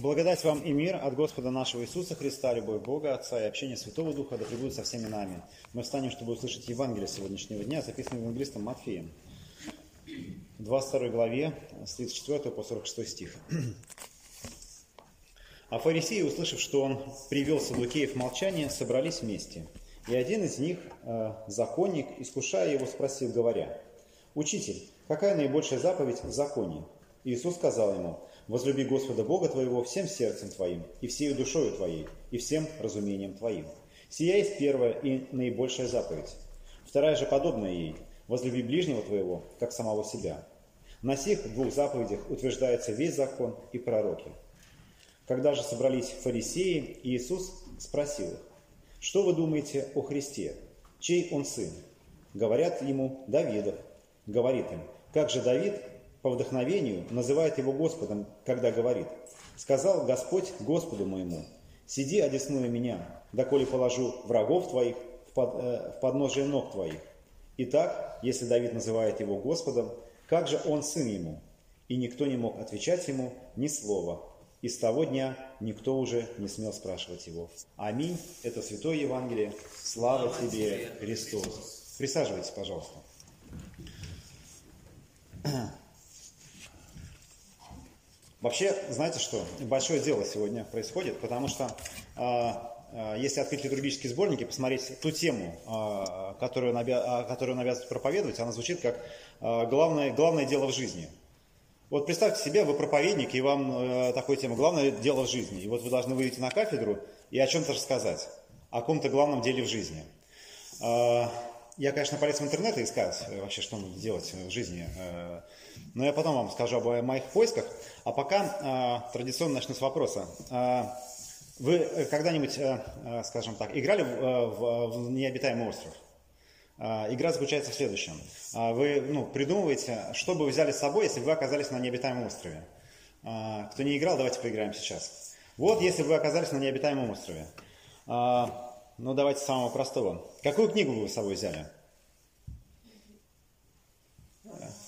Благодать вам и мир от Господа нашего Иисуса Христа, любовь Бога, Отца и общение Святого Духа да пребудет со всеми нами. Мы встанем, чтобы услышать Евангелие сегодняшнего дня, записанное евангелистом Матфеем. 22 главе, с 34 по 46 стих. А фарисеи, услышав, что он привел Садукеев в молчание, собрались вместе. И один из них, э, законник, искушая его, спросил, говоря, «Учитель, какая наибольшая заповедь в законе?» Иисус сказал ему, Возлюби Господа Бога твоего всем сердцем твоим, и всею душою твоей, и всем разумением твоим. Сия есть первая и наибольшая заповедь. Вторая же подобная ей. Возлюби ближнего твоего, как самого себя. На сих двух заповедях утверждается весь закон и пророки. Когда же собрались фарисеи, Иисус спросил их, что вы думаете о Христе? Чей он сын? Говорят ему, Давидов. Говорит им, как же Давид по вдохновению называет его Господом, когда говорит, «Сказал Господь Господу моему, сиди одесную меня, доколе положу врагов твоих в, под, э, в подножие ног твоих». Итак, если Давид называет его Господом, как же он сын ему? И никто не мог отвечать ему ни слова. И с того дня никто уже не смел спрашивать его. Аминь. Это Святое Евангелие. Слава тебе, Христос. Присаживайтесь, пожалуйста. Вообще, знаете что, большое дело сегодня происходит, потому что э, э, если открыть литургические сборники, посмотреть ту тему, э, которую, он обя... которую он обязан проповедовать, она звучит как главное, главное дело в жизни. Вот представьте себе, вы проповедник, и вам э, такое тема «Главное дело в жизни». И вот вы должны выйти на кафедру и о чем-то рассказать, о каком-то главном деле в жизни. Э, я, конечно, полез в интернет и искать э, вообще, что надо делать в жизни. Э, но я потом вам скажу об моих поисках. А пока э, традиционно начну с вопроса. Вы когда-нибудь, скажем так, играли в необитаемый остров? Игра заключается в следующем. Вы ну, придумываете, что бы вы взяли с собой, если бы вы оказались на необитаемом острове. Кто не играл, давайте поиграем сейчас. Вот если бы вы оказались на необитаемом острове. Ну, давайте с самого простого. Какую книгу вы с собой взяли?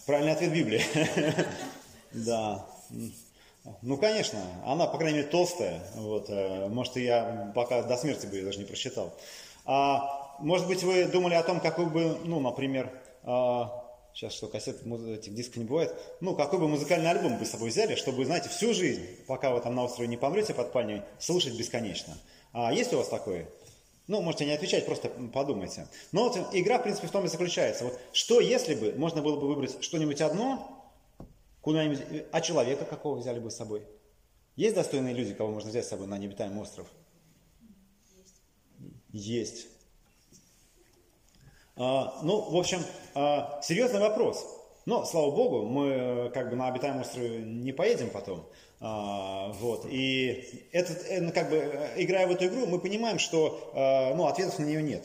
Правильный ответ Библия. Да. Ну, конечно, она, по крайней мере, толстая. Вот, э, может, я пока до смерти бы ее даже не прочитал. А, может быть, вы думали о том, какой бы, ну, например, а, сейчас что, кассет, этих дисков не бывает, ну, какой бы музыкальный альбом вы с собой взяли, чтобы, знаете, всю жизнь, пока вы там на острове не помрете под пальней, слушать бесконечно. А есть у вас такое? Ну, можете не отвечать, просто подумайте. Но вот игра, в принципе, в том и заключается. Вот что если бы можно было бы выбрать что-нибудь одно, куда-нибудь, а человека какого взяли бы с собой? Есть достойные люди, кого можно взять с собой на необитаемый остров? Есть. А, ну, в общем, а, серьезный вопрос. Но, слава богу, мы э, как бы на обитаемом острове не поедем потом. А, вот. И этот, э, ну, как бы, э, играя в эту игру, мы понимаем, что э, ну, ответов на нее нет.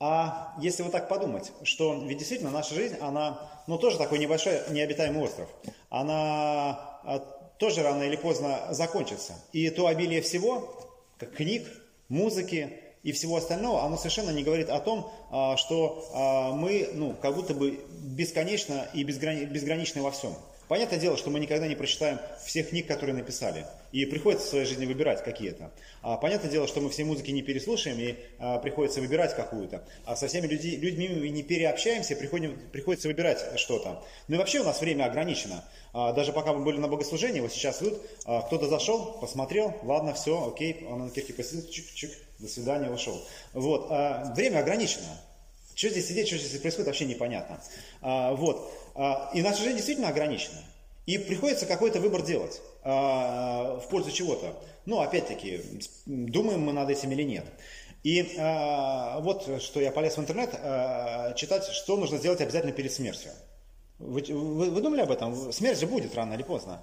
А если вот так подумать, что ведь действительно наша жизнь, она, ну, тоже такой небольшой необитаемый остров, она а, тоже рано или поздно закончится. И то обилие всего, как книг, музыки и всего остального, оно совершенно не говорит о том, а, что мы, ну, как будто бы бесконечно и безграничны во всем. Понятное дело, что мы никогда не прочитаем всех книг, которые написали. И приходится в своей жизни выбирать какие-то. А понятное дело, что мы все музыки не переслушаем, и а, приходится выбирать какую-то. А со всеми люди, людьми мы не переобщаемся, приходим, приходится выбирать что-то. Ну и вообще у нас время ограничено. А, даже пока мы были на богослужении, вот сейчас идут, а, кто-то зашел, посмотрел, ладно, все, окей, он на кирке посидел, чик-чик, до свидания, ушел. Вот, а, время ограничено. Что здесь сидеть, что здесь происходит, вообще непонятно. А, вот. А, и наша жизнь действительно ограничена. И приходится какой-то выбор делать а, в пользу чего-то. Ну, опять-таки, думаем мы над этим или нет. И а, вот что я полез в интернет а, читать, что нужно сделать обязательно перед смертью. Вы, вы, вы думали об этом? Смерть же будет рано или поздно.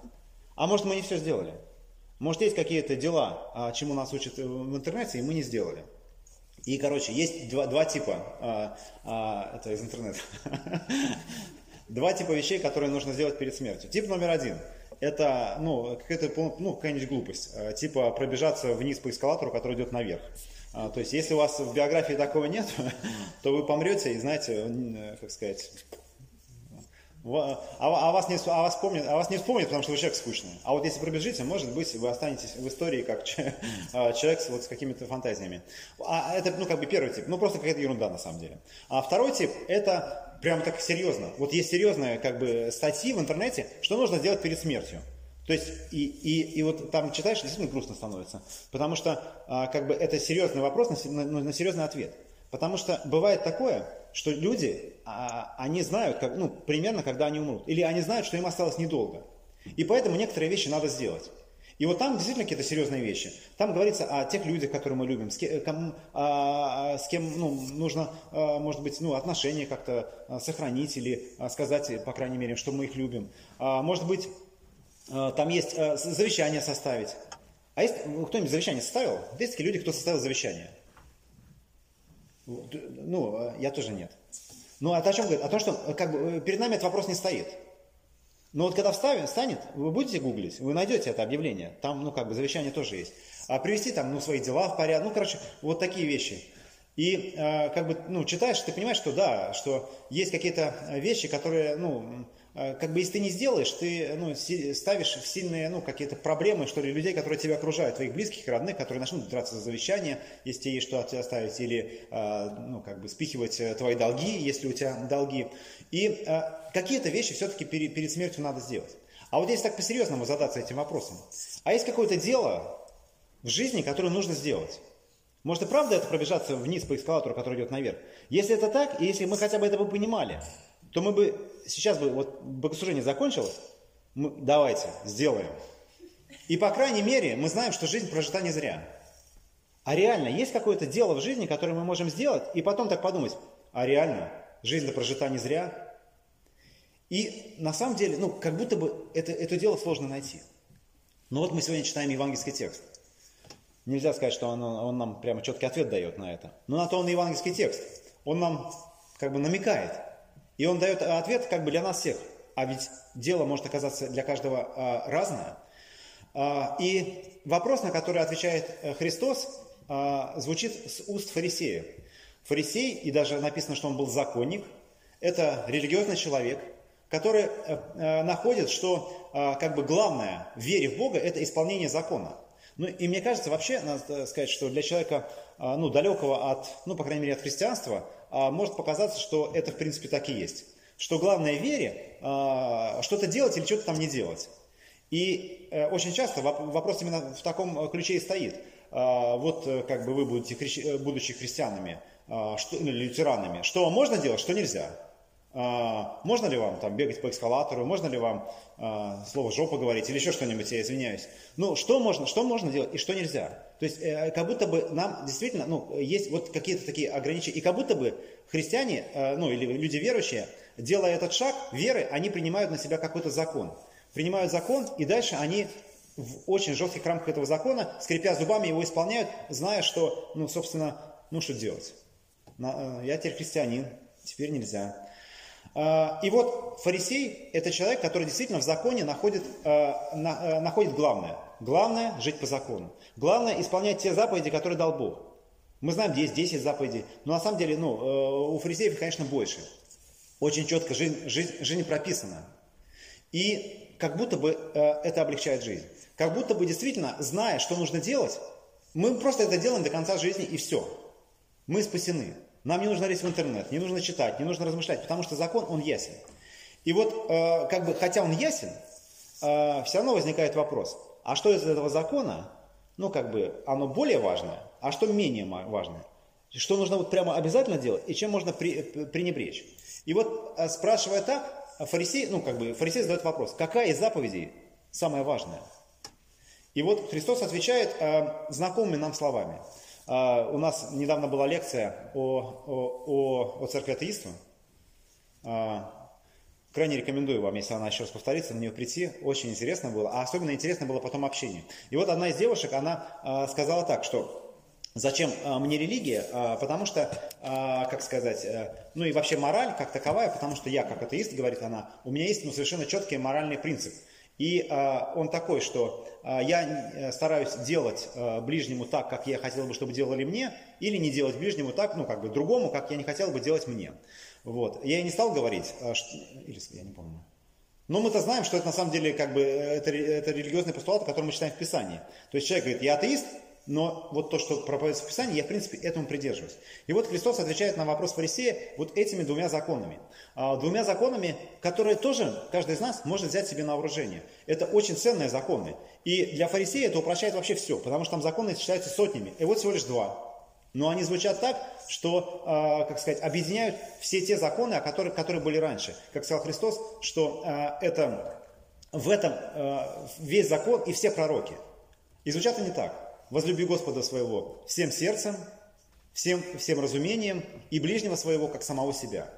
А может мы не все сделали? Может есть какие-то дела, чему нас учат в интернете, и мы не сделали. И, короче, есть два, два типа, а, а, это из интернета, два типа вещей, которые нужно сделать перед смертью. Тип номер один – это ну, какая-то ну, какая-нибудь глупость, а, типа пробежаться вниз по эскалатору, который идет наверх. А, то есть, если у вас в биографии такого нет, то вы помрете и знаете, как сказать, А, а, вас не, а, вас помнят, а вас не вспомнят, потому что вы человек скучный. А вот если пробежите, может быть, вы останетесь в истории как а, человек с, вот, с какими-то фантазиями. А это, ну, как бы первый тип. Ну, просто какая-то ерунда на самом деле. А второй тип, это прям так серьезно. Вот есть серьезные, как бы, статьи в интернете, что нужно сделать перед смертью. То есть, и, и, и вот там читаешь, действительно грустно становится. Потому что, а, как бы, это серьезный вопрос на, на, на серьезный ответ. Потому что бывает такое, что люди, а, они знают, как, ну, примерно, когда они умрут. Или они знают, что им осталось недолго. И поэтому некоторые вещи надо сделать. И вот там действительно какие-то серьезные вещи. Там говорится о тех людях, которые мы любим, с кем, кому, а, с кем ну, нужно, а, может быть, ну, отношения как-то а, сохранить или а, сказать, по крайней мере, что мы их любим. А, может быть, а, там есть а, завещание составить. А есть кто-нибудь завещание составил? Есть такие люди, кто составил завещание. Ну, а, я тоже нет. Ну, а о чем говорит? О том, что как бы, перед нами этот вопрос не стоит. Но вот когда вставит, станет, вы будете гуглить, вы найдете это объявление. Там, ну, как бы, завещание тоже есть. А привести там, ну, свои дела в порядок. Ну, короче, вот такие вещи. И, э, как бы, ну, читаешь, ты понимаешь, что да, что есть какие-то вещи, которые, ну, Э, как бы если ты не сделаешь, ты ну, ставишь в сильные ну, какие-то проблемы, что ли, людей, которые тебя окружают, твоих близких, родных, которые начнут драться за завещание, если тебе есть что от тебя оставить, или э, ну, как бы спихивать э, твои долги, если у тебя долги. И какие-то вещи все-таки перед смертью надо сделать. А вот если так по-серьезному задаться этим вопросом, а есть какое-то дело в жизни, которое нужно сделать? Может и правда это пробежаться вниз по эскалатору, который идет наверх? Если это так, и если мы хотя бы это бы понимали, то мы бы сейчас бы, вот богослужение закончилось, мы, давайте, сделаем. И по крайней мере, мы знаем, что жизнь прожита не зря. А реально, есть какое-то дело в жизни, которое мы можем сделать, и потом так подумать, а реально, жизнь прожита не зря? И на самом деле, ну, как будто бы это, это дело сложно найти. Но вот мы сегодня читаем евангельский текст. Нельзя сказать, что он, он нам прямо четкий ответ дает на это. Но на то он и евангельский текст. Он нам как бы намекает, и он дает ответ как бы для нас всех. А ведь дело может оказаться для каждого а, разное. А, и вопрос, на который отвечает э, Христос, а, звучит с уст фарисея. Фарисей, и даже написано, что он был законник, это религиозный человек, который э, находит, что как бы главное в вере в Бога – это исполнение закона. Ну и мне кажется, вообще, надо сказать, что для человека, ну, далекого от, ну, по крайней мере, от христианства, а, может показаться, что это в принципе так и есть. Что главное в вере а, что-то делать или что-то там не делать. И э, очень часто вопрос именно в таком ключе и стоит. А, вот э, как бы вы будете, э, будучи христианами, что, ну, лютеранами, что можно делать, что нельзя. А, можно ли вам там бегать по эскалатору, можно ли вам а, слово жопа говорить или еще что-нибудь, я извиняюсь. Ну, что можно, что можно делать и что нельзя. То есть, э, как будто бы нам действительно, ну, есть вот какие-то такие ограничения, и как будто бы христиане, э, ну, или люди верующие, делая этот шаг веры, они принимают на себя какой-то закон. Принимают закон, и дальше они в очень жестких рамках этого закона, скрипя зубами, его исполняют, зная, что, ну, собственно, ну, что делать. Э, я теперь христианин, теперь нельзя. А, и вот фарисей – это человек, который действительно в законе находит, а, э, находит главное. Главное – жить по закону. Главное – исполнять те заповеди, которые дал Бог. Мы знаем, есть 10 заповедей, но на самом деле ну, э, у фарисеев, конечно, больше. Очень четко жизнь, жизнь, жизнь прописана. И как будто бы э, это облегчает жизнь. Как будто бы действительно, зная, что нужно делать, мы просто это делаем до конца жизни и все. Мы спасены. Нам не нужно лезть в интернет, не нужно читать, не нужно размышлять, потому что закон, он ясен. И вот, э, как бы, хотя он ясен, э, все равно возникает вопрос, а что из этого закона, ну, как бы, оно более важное, а что менее важное? Что нужно вот прямо обязательно делать, и чем можно при, пренебречь? И вот, э, спрашивая так, фарисей, ну, как бы, фарисей задает вопрос, какая из заповедей самая важная? И вот Христос отвечает э, знакомыми нам словами – у нас недавно была лекция о, о, о, о церкви атеиства. А, крайне рекомендую вам, если она еще раз повторится, на нее прийти. Очень интересно было. А особенно интересно было потом общение. И вот одна из девушек, она а, сказала так, что Зачем мне религия? Потому что, как сказать, э, ну и вообще мораль как таковая, потому что я, как атеист, говорит она, у меня есть ну, совершенно четкий моральный принцип. И он такой, что а, я э, стараюсь делать э, ближнему так, как я хотел бы, чтобы делали мне, или не делать ближнему так, ну, как бы другому, как я не хотел бы делать мне. Вот. Я и не стал говорить, а что, или я не помню. Но мы-то знаем, что это на самом деле как бы это, это религиозный постулат, который мы читаем в Писании. То есть человек говорит, я атеист, но вот то, что проповедуется в Писании, я, в принципе, этому придерживаюсь. И вот Христос отвечает на вопрос фарисея вот этими двумя законами. А, двумя законами, которые тоже каждый из нас может взять себе на вооружение. Это очень ценные законы. И для фарисея это упрощает вообще все, потому что там законы считаются сотнями. И вот всего лишь два. Но они звучат так, что, а, как сказать, объединяют все те законы, которые, которые были раньше. Как сказал Христос, что а, это, в этом весь закон и все пророки. И звучат они так. Возлюби Господа своего всем сердцем, всем, всем разумением и ближнего своего, как самого себя.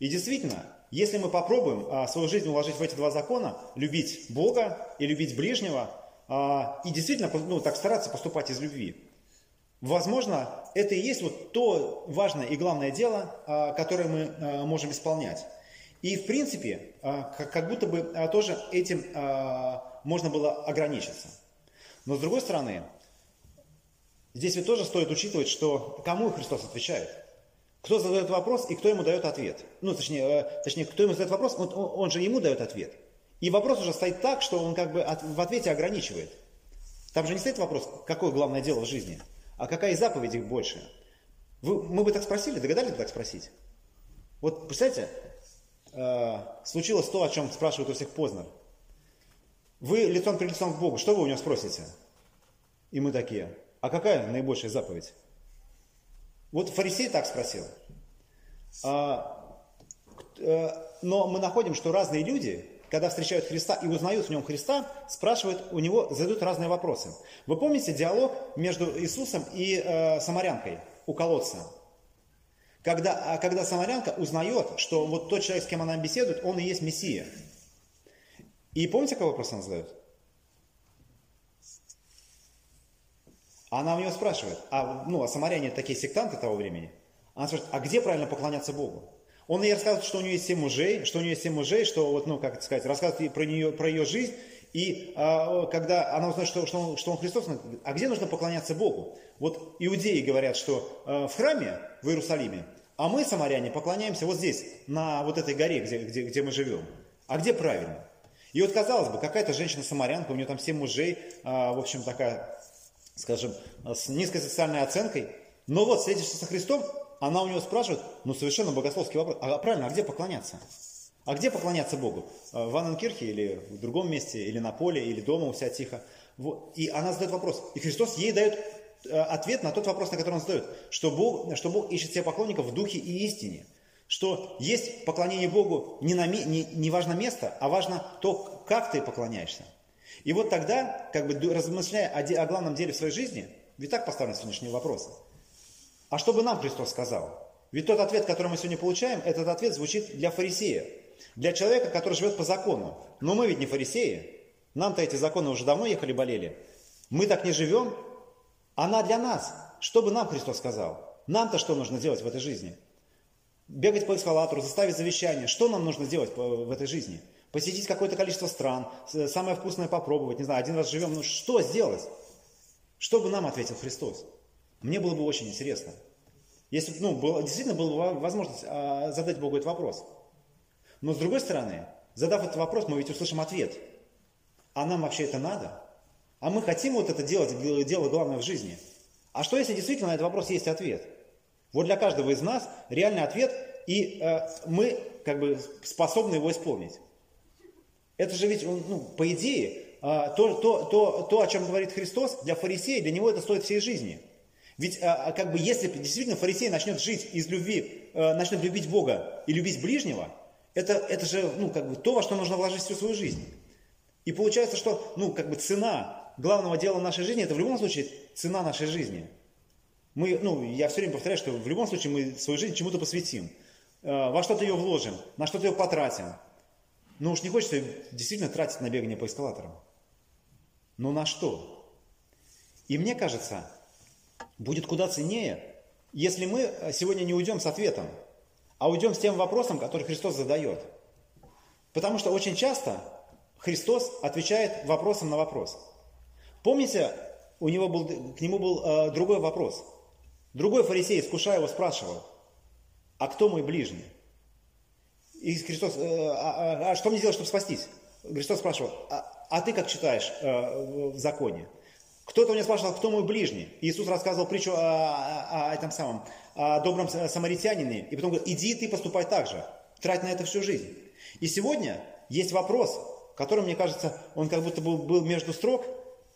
И действительно, если мы попробуем а, свою жизнь уложить в эти два закона, любить Бога и любить ближнего, а, и действительно ну, так стараться поступать из любви, возможно, это и есть вот то важное и главное дело, а, которое мы а, можем исполнять. И в принципе, а, как, будто бы а, тоже этим а, можно было ограничиться. Но с другой стороны, Здесь ведь тоже стоит учитывать, что кому Христос отвечает. Кто задает вопрос и кто ему дает ответ. Ну, точнее, э, точнее кто ему задает вопрос, он, он же ему дает ответ. И вопрос уже стоит так, что он как бы от, в ответе ограничивает. Там же не стоит вопрос, какое главное дело в жизни, а какая из заповедей больше. Вы, мы бы так спросили, догадались бы так спросить? Вот, представьте, э, случилось то, о чем спрашивают у всех Познер. Вы лицом перед лицом к Богу, что вы у него спросите? И мы такие, а какая наибольшая заповедь? Вот фарисей так спросил. А, э, но мы находим, что разные люди, когда встречают Христа и узнают в нем Христа, спрашивают у него, задают разные вопросы. Вы помните диалог между Иисусом и э, самарянкой у колодца? Когда, а когда самарянка узнает, что вот тот человек, с кем она беседует, он и есть Мессия. И помните, какой вопрос она задает? Она у него спрашивает, а, ну, а самаряне такие сектанты того времени. Она спрашивает, а где правильно поклоняться Богу? Он ей рассказывает, что у нее есть семь мужей, что у нее есть семь мужей, что вот, ну, как это сказать, рассказывает про нее, про ее жизнь. И а, когда она узнает, что, что, он, что он Христос, она говорит, а где нужно поклоняться Богу? Вот иудеи говорят, что а, в храме в Иерусалиме, а мы, самаряне, поклоняемся вот здесь, на вот этой горе, где, где, где мы живем. А где правильно? И вот казалось бы, какая-то женщина-самарянка, у нее там семь мужей, а, в общем, такая скажем, с низкой социальной оценкой, но вот встретишься со Христом, она у него спрашивает, ну совершенно богословский вопрос, а правильно, а где поклоняться? А где поклоняться Богу? А, в Анненкирхе или в другом месте, или на поле, или дома у себя тихо. Вот. И она задает вопрос. И Христос ей дает э, ответ на тот вопрос, на который он задает. Что Бог, что Бог ищет себе поклонников в духе и истине. Что есть поклонение Богу не, на, не, не важно место, а важно то, как ты поклоняешься. И вот тогда, как бы размышляя о, о главном деле в своей жизни, ведь так поставлен сегодняшний вопрос. А что бы нам Христос сказал? Ведь тот ответ, который мы сегодня получаем, этот ответ звучит для фарисея. Для человека, который живет по закону. Но мы ведь не фарисеи. Нам-то эти законы уже давно ехали, болели. Мы так не живем. Она для нас. Что бы нам Христос сказал? Нам-то что нужно делать в этой жизни? Бегать по эскалатору, заставить завещание. Что нам нужно делать в этой жизни? Посетить какое-то количество стран, самое вкусное попробовать, не знаю, один раз живем, ну что сделать? Что бы нам ответил Христос? Мне было бы очень интересно. Если ну, было, действительно была возможность а, задать Богу этот вопрос. Но с другой стороны, задав этот вопрос, мы ведь услышим ответ. А нам вообще это надо? А мы хотим вот это делать, дело главное в жизни. А что если действительно на этот вопрос есть ответ? Вот для каждого из нас реальный ответ, и э, мы как бы способны его исполнить. Это же ведь, ну, по идее, а, то, то, то, то, о чем говорит Христос, для фарисея, для него это стоит всей жизни. Ведь а, а как бы если действительно фарисей начнет жить из любви, начнет любить Бога и любить ближнего, это, это же ну, как бы то, во что нужно вложить всю свою жизнь. И получается, что ну, как бы цена главного дела нашей жизни, это в любом случае цена нашей жизни. Мы, ну, я все время повторяю, что в любом случае мы свою жизнь чему-то посвятим. Во что-то ее вложим, на что-то ее потратим. Но уж не хочется действительно тратить на бегание по эскалаторам. Но на что? И мне кажется, будет куда ценнее, если мы сегодня не уйдем с ответом, а уйдем с тем вопросом, который Христос задает. Потому что очень часто Христос отвечает вопросом на вопрос. Помните, у него был, к нему был э, другой вопрос. Другой фарисей, искушая его, спрашивал, а кто мой ближний? И Христос, э, а, а, а что мне делать, чтобы спастись? Христос спрашивал, а, а ты как читаешь э, в законе? Кто-то у меня спрашивал, кто мой ближний? Иисус рассказывал притчу о, о, о этом самом, о добром самаритянине, и потом говорит, иди ты поступай так же, трать на это всю жизнь. И сегодня есть вопрос, который, мне кажется, он как будто бы был между строк,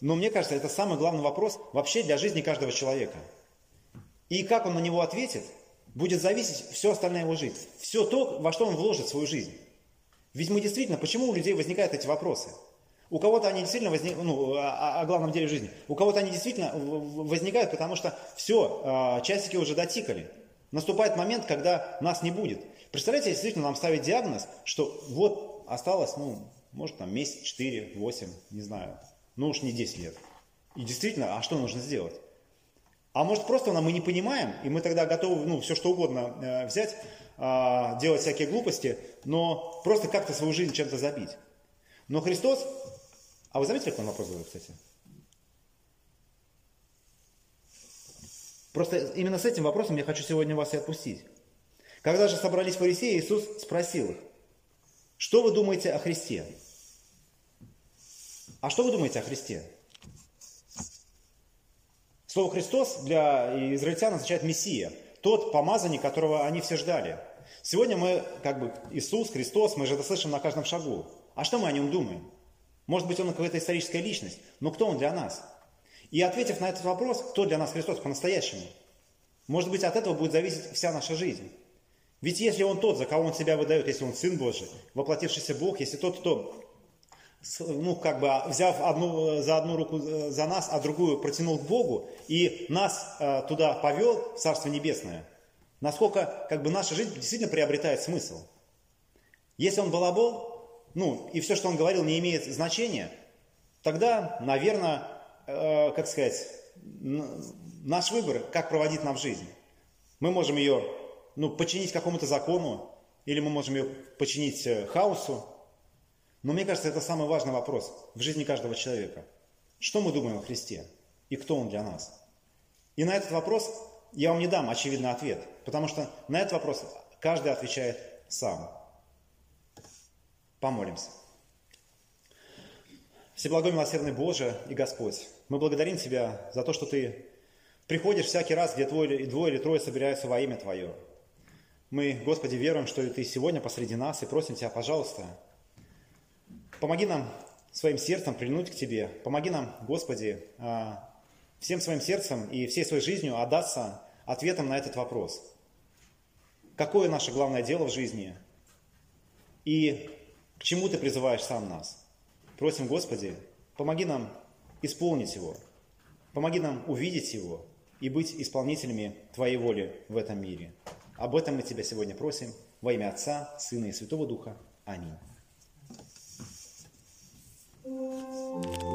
но мне кажется, это самый главный вопрос вообще для жизни каждого человека. И как он на него ответит, будет зависеть все остальное его жизнь. Все то, во что он вложит свою жизнь. Ведь мы действительно, почему у людей возникают эти вопросы? У кого-то они действительно возникают, ну, о, о главном деле жизни. У кого-то они действительно возникают, потому что все, а, часики уже дотикали. Наступает момент, когда нас не будет. Представляете, действительно нам ставить диагноз, что вот осталось, ну, может, там месяц, 4, 8, не знаю, ну уж не 10 лет. И действительно, а что нужно сделать? А может просто мы не понимаем, и мы тогда готовы ну, все что угодно э, взять, э, делать всякие глупости, но просто как-то свою жизнь чем-то забить. Но Христос, а вы заметили, как он вопрос задал, кстати? Просто именно с этим вопросом я хочу сегодня вас и отпустить. Когда же собрались фарисеи, Иисус спросил их, что вы думаете о Христе? А что вы думаете о Христе? Слово «Христос» для израильтян означает «Мессия», тот помазанник, которого они все ждали. Сегодня мы, как бы, Иисус, Христос, мы же это слышим на каждом шагу. А что мы о нем думаем? Может быть, он какая-то историческая личность, но кто он для нас? И ответив на этот вопрос, кто для нас Христос по-настоящему, может быть, от этого будет зависеть вся наша жизнь. Ведь если он тот, за кого он себя выдает, если он Сын Божий, воплотившийся Бог, если тот, кто ну, как бы взяв одну, за одну руку э, за нас, а другую протянул к Богу и нас э, туда повел, в Царство Небесное, насколько как бы наша жизнь действительно приобретает смысл. Если он балабол, ну, и все, что он говорил, не имеет значения, тогда, наверное, э, как сказать, наш выбор, как проводить нам жизнь. Мы можем ее, ну, починить какому-то закону, или мы можем ее починить э, хаосу, но мне кажется, это самый важный вопрос в жизни каждого человека. Что мы думаем о Христе и кто Он для нас? И на этот вопрос я вам не дам очевидный ответ, потому что на этот вопрос каждый отвечает сам. Помолимся. Всеблагой милосердный Боже и Господь, мы благодарим Тебя за то, что Ты приходишь всякий раз, где двое, двое или трое собираются во имя Твое. Мы, Господи, веруем, что Ты сегодня посреди нас и просим Тебя, пожалуйста, Помоги нам своим сердцем прильнуть к Тебе. Помоги нам, Господи, а, всем своим сердцем и всей своей жизнью отдаться ответом на этот вопрос. Какое наше главное дело в жизни? И к чему Ты призываешь сам нас? Просим, Господи, помоги нам исполнить его. Помоги нам увидеть его и быть исполнителями Твоей воли в этом мире. Об этом мы Тебя сегодня просим во имя Отца, Сына и Святого Духа. Аминь. Música